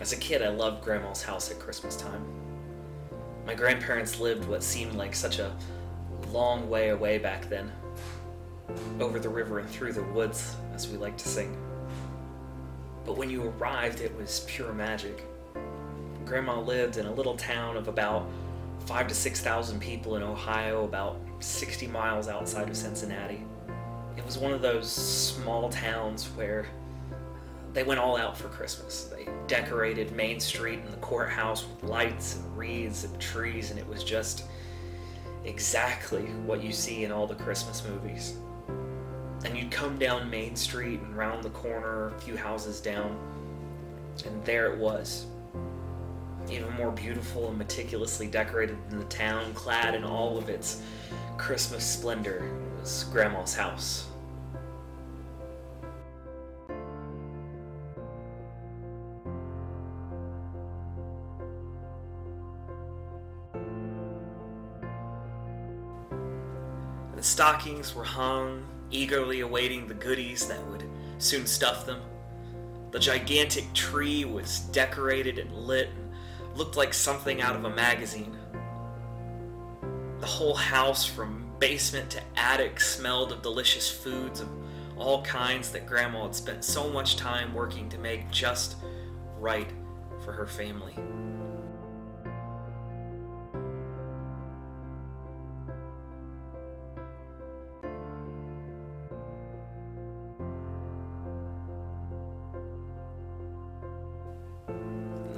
As a kid, I loved Grandma's house at Christmas time. My grandparents lived what seemed like such a long way away back then, over the river and through the woods, as we like to sing. But when you arrived, it was pure magic. Grandma lived in a little town of about five to six thousand people in Ohio, about 60 miles outside of Cincinnati. It was one of those small towns where they went all out for Christmas. They decorated Main Street and the courthouse with lights and wreaths and trees, and it was just exactly what you see in all the Christmas movies. And you'd come down Main Street and round the corner, a few houses down, and there it was. Even more beautiful and meticulously decorated than the town, clad in all of its Christmas splendor, was Grandma's house. The stockings were hung, eagerly awaiting the goodies that would soon stuff them. The gigantic tree was decorated and lit and looked like something out of a magazine. The whole house, from basement to attic, smelled of delicious foods of all kinds that Grandma had spent so much time working to make just right for her family.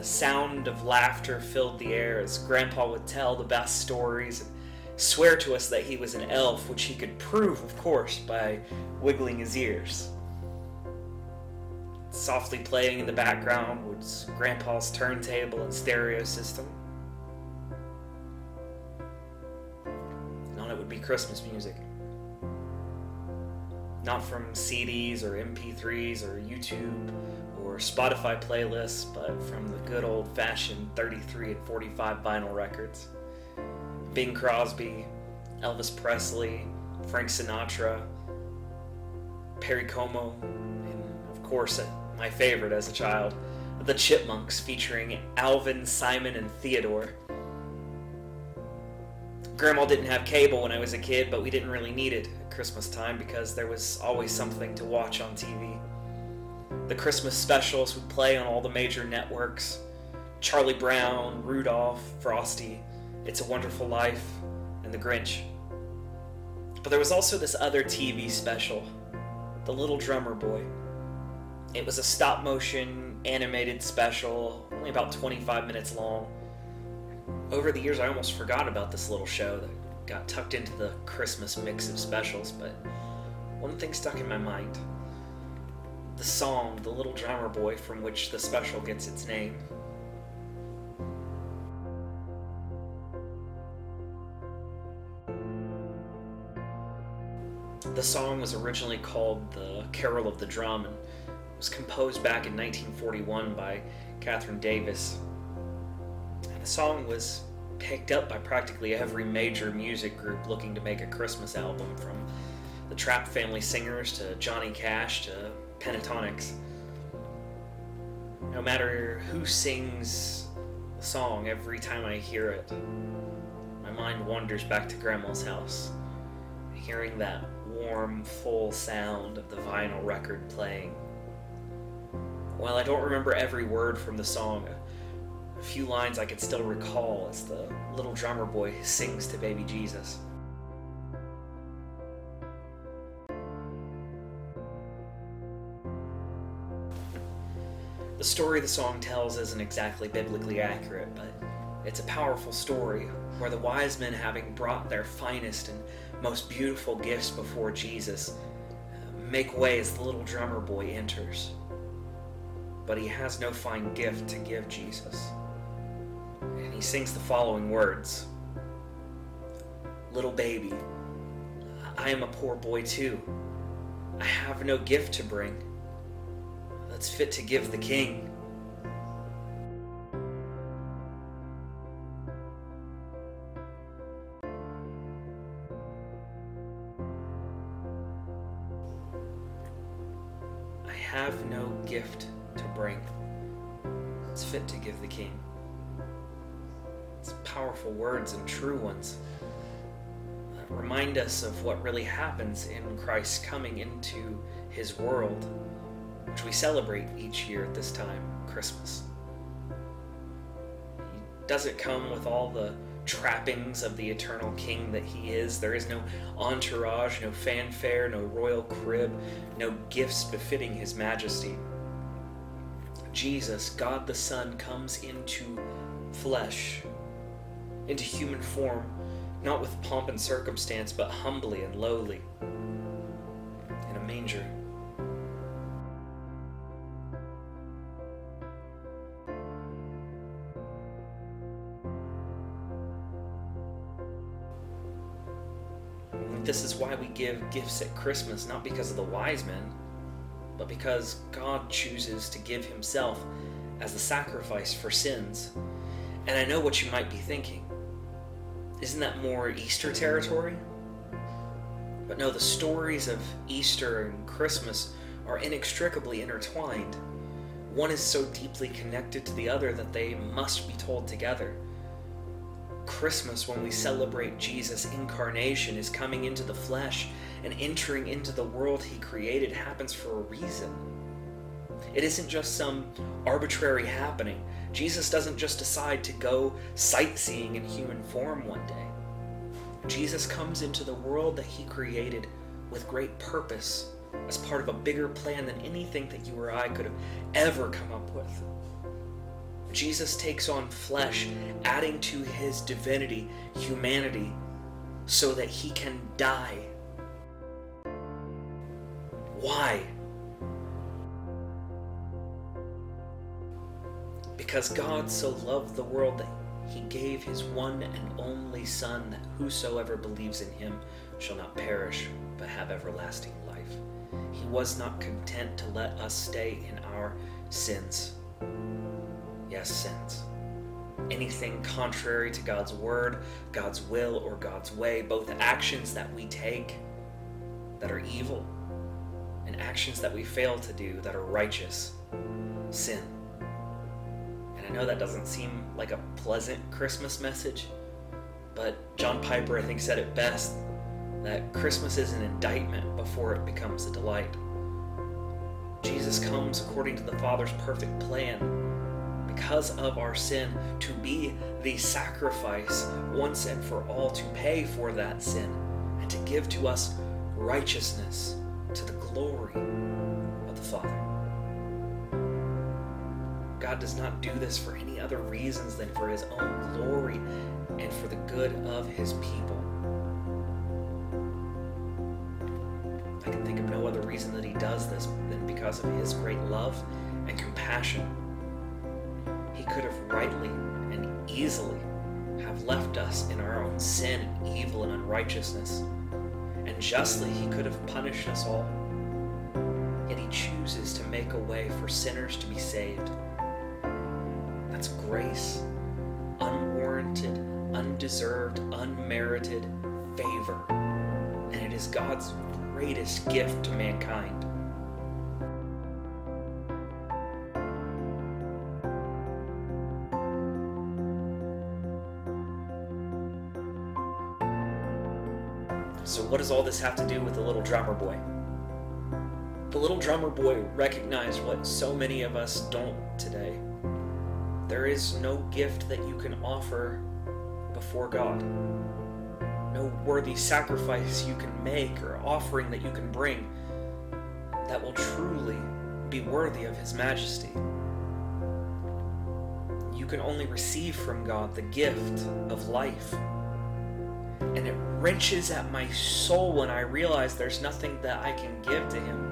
The sound of laughter filled the air as Grandpa would tell the best stories and swear to us that he was an elf, which he could prove, of course, by wiggling his ears. Softly playing in the background was Grandpa's turntable and stereo system. And on it would be Christmas music. Not from CDs or MP3s or YouTube or Spotify playlists, but from the good old fashioned 33 and 45 vinyl records. Bing Crosby, Elvis Presley, Frank Sinatra, Perry Como, and of course, uh, my favorite as a child, The Chipmunks featuring Alvin, Simon, and Theodore. Grandma didn't have cable when I was a kid, but we didn't really need it at Christmas time because there was always something to watch on TV. The Christmas specials would play on all the major networks Charlie Brown, Rudolph, Frosty, It's a Wonderful Life, and The Grinch. But there was also this other TV special, The Little Drummer Boy. It was a stop motion animated special, only about 25 minutes long. Over the years, I almost forgot about this little show that got tucked into the Christmas mix of specials, but one thing stuck in my mind the song, The Little Drummer Boy, from which the special gets its name. The song was originally called The Carol of the Drum and was composed back in 1941 by Katherine Davis. And the song was picked up by practically every major music group looking to make a Christmas album, from the Trapp Family Singers to Johnny Cash to Pentatonix. No matter who sings the song, every time I hear it, my mind wanders back to Grandma's house, hearing that warm, full sound of the vinyl record playing. While I don't remember every word from the song, a few lines I can still recall as the little drummer boy sings to baby Jesus. The story the song tells isn't exactly biblically accurate, but it's a powerful story where the wise men, having brought their finest and most beautiful gifts before Jesus, make way as the little drummer boy enters. But he has no fine gift to give Jesus. And he sings the following words Little baby, I am a poor boy too. I have no gift to bring that's fit to give the king. I have no gift to bring. is fit to give the king. It's powerful words and true ones that remind us of what really happens in Christ coming into his world, which we celebrate each year at this time, Christmas. He doesn't come with all the trappings of the eternal king that he is. There is no entourage, no fanfare, no royal crib, no gifts befitting his majesty. Jesus, God the Son, comes into flesh, into human form, not with pomp and circumstance, but humbly and lowly, This is why we give gifts at Christmas, not because of the wise men, but because God chooses to give Himself as the sacrifice for sins. And I know what you might be thinking. Isn't that more Easter territory? But no, the stories of Easter and Christmas are inextricably intertwined. One is so deeply connected to the other that they must be told together. Christmas, when we celebrate Jesus' incarnation, is coming into the flesh and entering into the world he created, happens for a reason. It isn't just some arbitrary happening. Jesus doesn't just decide to go sightseeing in human form one day. Jesus comes into the world that he created with great purpose as part of a bigger plan than anything that you or I could have ever come up with. Jesus takes on flesh, adding to his divinity humanity so that he can die. Why? Because God so loved the world that he gave his one and only Son, that whosoever believes in him shall not perish, but have everlasting life. He was not content to let us stay in our sins yes, sins. Anything contrary to God's word, God's will, or God's way, both actions that we take that are evil and actions that we fail to do that are righteous, sin. And I know that doesn't seem like a pleasant Christmas message, but John Piper, I think, said it best that Christmas is an indictment before it becomes a delight. Jesus comes according to the Father's perfect plan because of our sin to be the sacrifice once and for all to pay for that sin and to give to us righteousness to the glory of the Father. God does not do this for any other reasons than for his own glory and for the good of his people. I can think of no other reason that he does this than because of his great love and compassion could have rightly and easily have left us in our own sin, and evil, and unrighteousness. And justly he could have punished us all. Yet he chooses to make a way for sinners to be saved. That's grace, unwarranted, undeserved, unmerited favor. And it is God's greatest gift to mankind. What does all this have to do with the little drummer boy? The little drummer boy recognized what so many of us don't today. There is no gift that you can offer before God, no worthy sacrifice you can make or offering that you can bring that will truly be worthy of His majesty. You can only receive from God the gift of life and it wrenches at my soul when I realize there's nothing that I can give to him.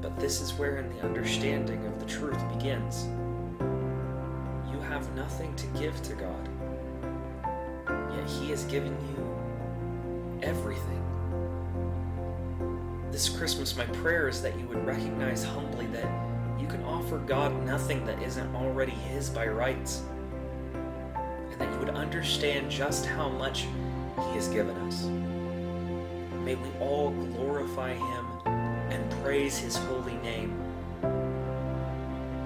But this is wherein the understanding of the truth begins. You have nothing to give to God, yet He has given you everything. This Christmas, my prayer is that you would recognize humbly that you can offer God nothing that isn't already His by rights. Would understand just how much He has given us. May we all glorify Him and praise his holy name.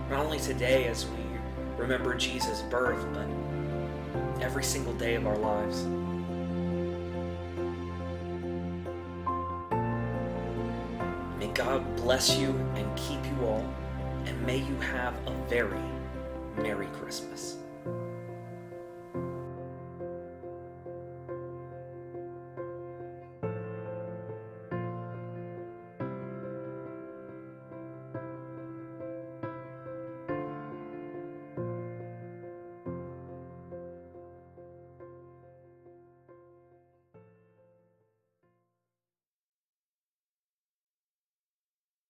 Not only today as we remember Jesus' birth, but every single day of our lives. May God bless you and keep you all, and may you have a very Merry Christmas.